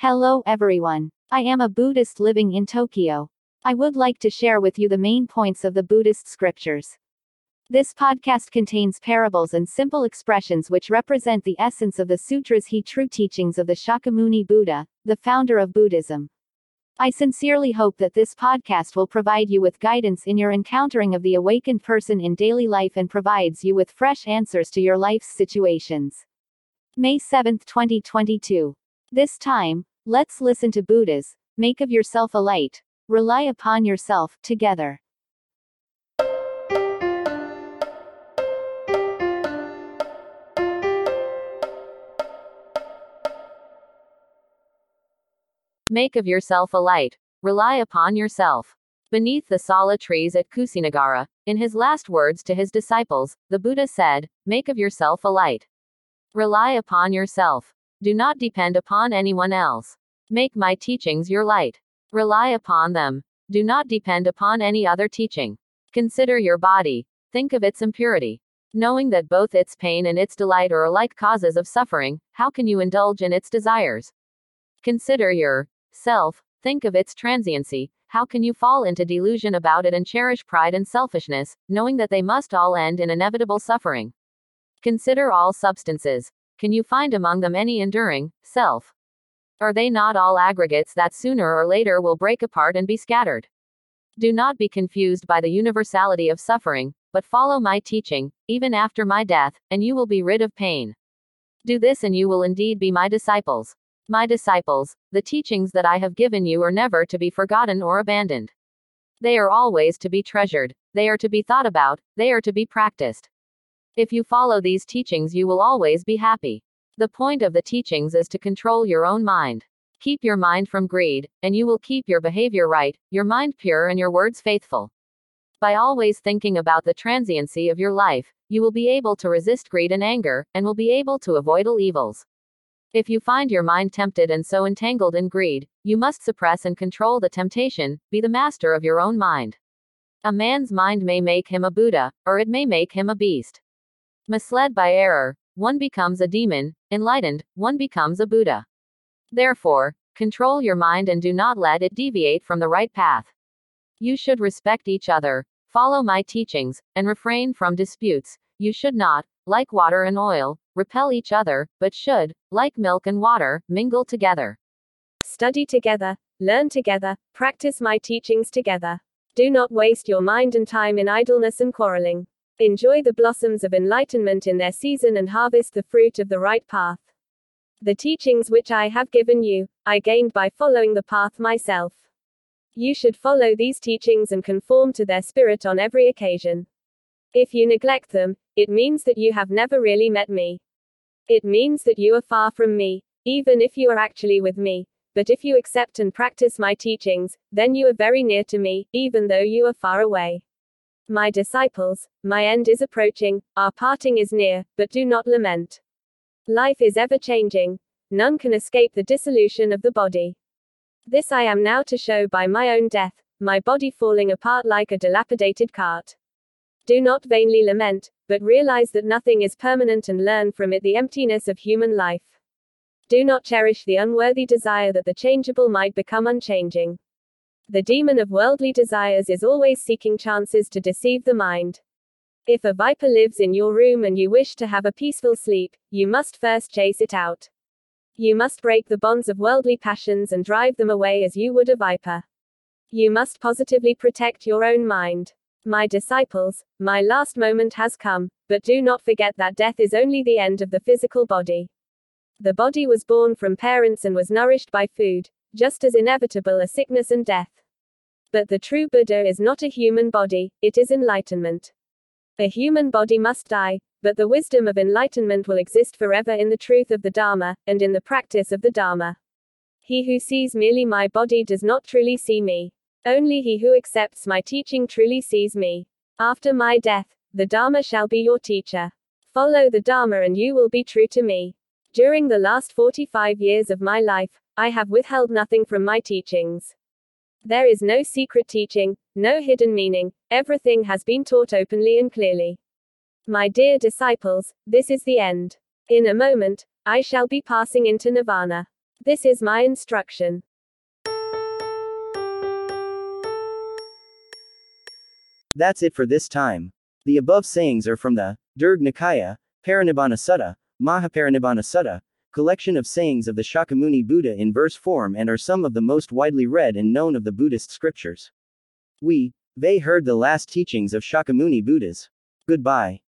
Hello everyone. I am a Buddhist living in Tokyo. I would like to share with you the main points of the Buddhist scriptures. This podcast contains parables and simple expressions which represent the essence of the sutras he true teachings of the Shakyamuni Buddha, the founder of Buddhism. I sincerely hope that this podcast will provide you with guidance in your encountering of the awakened person in daily life and provides you with fresh answers to your life's situations. May 7, 2022. This time, let's listen to Buddha's Make of Yourself a Light, Rely Upon Yourself, together. Make of yourself a light. Rely upon yourself. Beneath the sala trees at Kusinagara, in his last words to his disciples, the Buddha said, Make of yourself a light. Rely upon yourself. Do not depend upon anyone else. Make my teachings your light. Rely upon them. Do not depend upon any other teaching. Consider your body. Think of its impurity. Knowing that both its pain and its delight are alike causes of suffering, how can you indulge in its desires? Consider your self, think of its transiency, how can you fall into delusion about it and cherish pride and selfishness, knowing that they must all end in inevitable suffering? Consider all substances. Can you find among them any enduring self? Are they not all aggregates that sooner or later will break apart and be scattered? Do not be confused by the universality of suffering, but follow my teaching, even after my death, and you will be rid of pain. Do this and you will indeed be my disciples. My disciples, the teachings that I have given you are never to be forgotten or abandoned. They are always to be treasured, they are to be thought about, they are to be practiced. If you follow these teachings, you will always be happy. The point of the teachings is to control your own mind. Keep your mind from greed, and you will keep your behavior right, your mind pure, and your words faithful. By always thinking about the transiency of your life, you will be able to resist greed and anger, and will be able to avoid all evils. If you find your mind tempted and so entangled in greed, you must suppress and control the temptation, be the master of your own mind. A man's mind may make him a Buddha, or it may make him a beast. Misled by error, one becomes a demon, enlightened, one becomes a Buddha. Therefore, control your mind and do not let it deviate from the right path. You should respect each other, follow my teachings, and refrain from disputes. You should not, like water and oil, repel each other, but should, like milk and water, mingle together. Study together, learn together, practice my teachings together. Do not waste your mind and time in idleness and quarreling. Enjoy the blossoms of enlightenment in their season and harvest the fruit of the right path. The teachings which I have given you, I gained by following the path myself. You should follow these teachings and conform to their spirit on every occasion. If you neglect them, it means that you have never really met me. It means that you are far from me, even if you are actually with me. But if you accept and practice my teachings, then you are very near to me, even though you are far away. My disciples, my end is approaching, our parting is near, but do not lament. Life is ever changing. None can escape the dissolution of the body. This I am now to show by my own death, my body falling apart like a dilapidated cart. Do not vainly lament, but realize that nothing is permanent and learn from it the emptiness of human life. Do not cherish the unworthy desire that the changeable might become unchanging. The demon of worldly desires is always seeking chances to deceive the mind. If a viper lives in your room and you wish to have a peaceful sleep, you must first chase it out. You must break the bonds of worldly passions and drive them away as you would a viper. You must positively protect your own mind. My disciples, my last moment has come, but do not forget that death is only the end of the physical body. The body was born from parents and was nourished by food, just as inevitable as sickness and death. But the true Buddha is not a human body, it is enlightenment. A human body must die, but the wisdom of enlightenment will exist forever in the truth of the Dharma, and in the practice of the Dharma. He who sees merely my body does not truly see me. Only he who accepts my teaching truly sees me. After my death, the Dharma shall be your teacher. Follow the Dharma and you will be true to me. During the last 45 years of my life, I have withheld nothing from my teachings. There is no secret teaching, no hidden meaning, everything has been taught openly and clearly. My dear disciples, this is the end. In a moment, I shall be passing into nirvana. This is my instruction. That's it for this time. The above sayings are from the Digha Nikaya, Parinibbana Sutta, Mahaparinibbana Sutta, collection of sayings of the Shakyamuni Buddha in verse form and are some of the most widely read and known of the Buddhist scriptures. We, they heard the last teachings of Shakyamuni Buddhas. Goodbye.「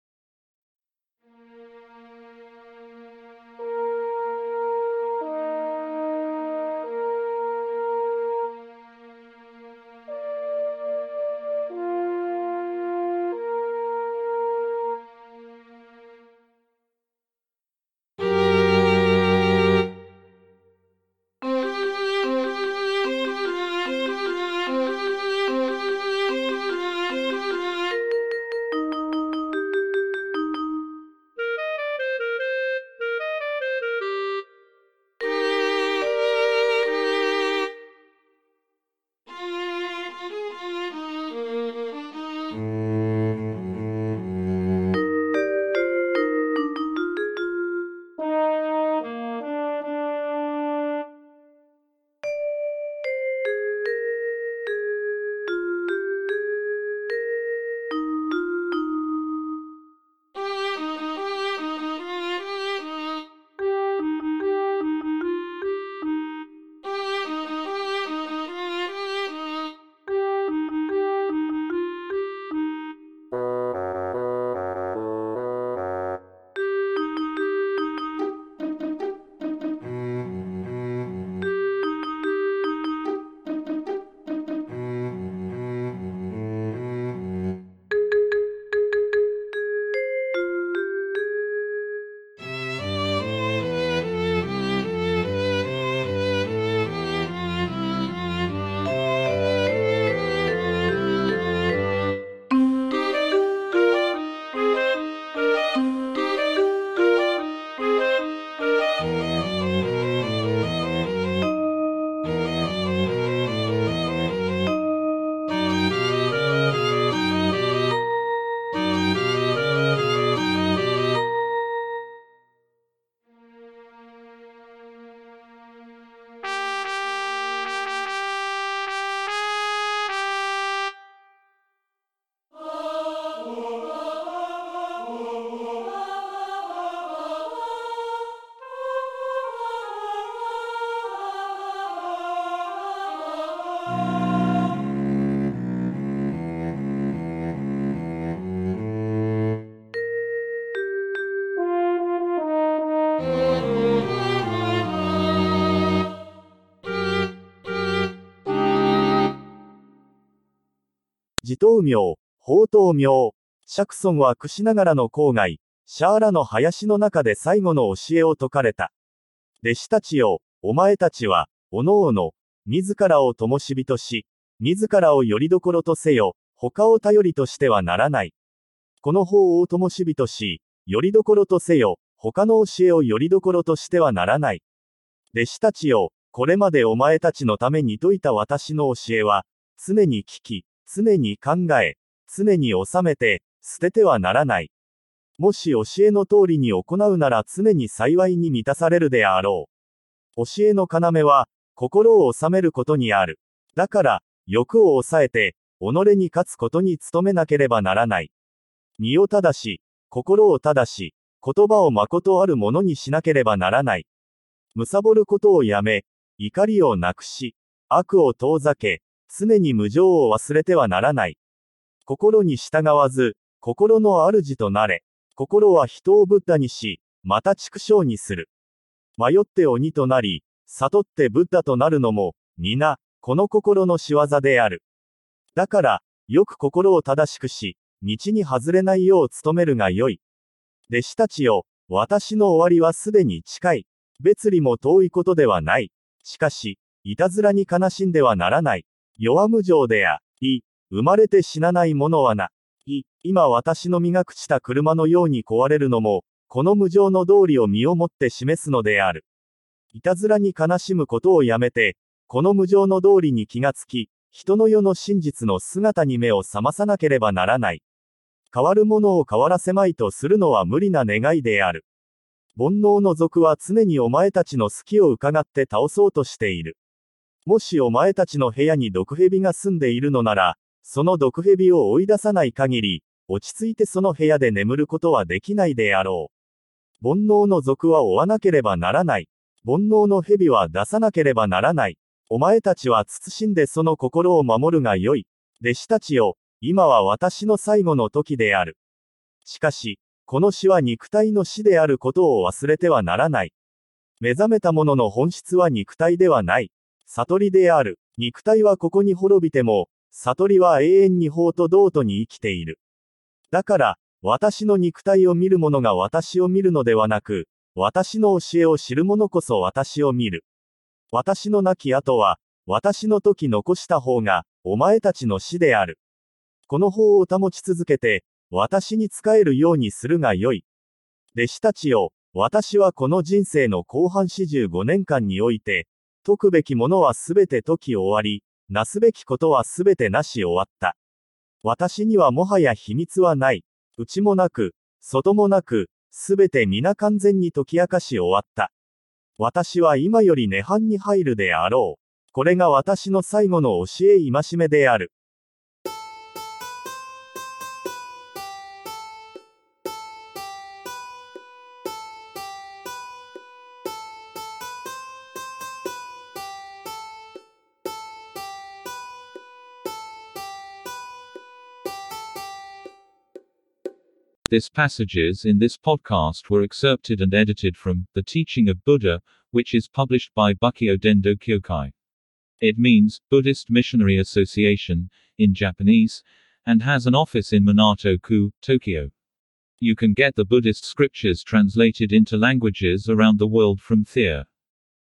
地頭名、宝刀名。釈尊は串ながらの郊外、シャーラの林の中で最後の教えを説かれた。弟子たちよ、お前たちは、おのおの、自らを灯火とし、自らをよりどころとせよ、他を頼りとしてはならない。この方を灯火とし、よりどころとせよ、他の教えをよりどころとしてはならない。弟子たちよ、これまでお前たちのために説いた私の教えは、常に聞き、常に考え、常に収めて、捨ててはならない。もし教えの通りに行うなら常に幸いに満たされるであろう。教えの要は、心を収めることにある。だから、欲を抑えて、己に勝つことに努めなければならない。身を正し、心を正し、言葉を誠あるものにしなければならない。貪ることをやめ、怒りをなくし、悪を遠ざけ、常に無常を忘れてはならない。心に従わず、心の主となれ。心は人をブッダにし、また畜生にする。迷って鬼となり、悟ってブッダとなるのも、皆、この心の仕業である。だから、よく心を正しくし、道に外れないよう努めるがよい。弟子たちよ、私の終わりはすでに近い。別離も遠いことではない。しかし、いたずらに悲しんではならない。弱無情であ、い、生まれて死なないものはな。い、今私の身が朽ちた車のように壊れるのも、この無常の道理を身をもって示すのである。いたずらに悲しむことをやめて、この無常の道理に気がつき、人の世の真実の姿に目を覚まさなければならない。変わるものを変わらせまいとするのは無理な願いである。煩悩の族は常にお前たちの隙を伺って倒そうとしている。もしお前たちの部屋に毒蛇が住んでいるのなら、その毒蛇を追い出さない限り、落ち着いてその部屋で眠ることはできないであろう。煩悩の族は追わなければならない。煩悩の蛇は出さなければならない。お前たちは慎んでその心を守るがよい。弟子たちよ、今は私の最後の時である。しかし、この死は肉体の死であることを忘れてはならない。目覚めた者の本質は肉体ではない。悟りである。肉体はここに滅びても、悟りは永遠に法と道とに生きている。だから、私の肉体を見る者が私を見るのではなく、私の教えを知る者こそ私を見る。私の亡き後は、私の時残した方が、お前たちの死である。この法を保ち続けて、私に仕えるようにするがよい。弟子たちよ、私はこの人生の後半四十五年間において、解くべきものはすべて解き終わり、なすべきことはすべてなし終わった。私にはもはや秘密はない。内もなく、外もなく、すべて皆完全に解き明かし終わった。私は今より涅槃に入るであろう。これが私の最後の教え戒めである。This passages in this podcast were excerpted and edited from The Teaching of Buddha, which is published by Bukkyo Dendo Kyokai. It means Buddhist Missionary Association in Japanese and has an office in Minato-ku, Tokyo. You can get the Buddhist scriptures translated into languages around the world from Thea.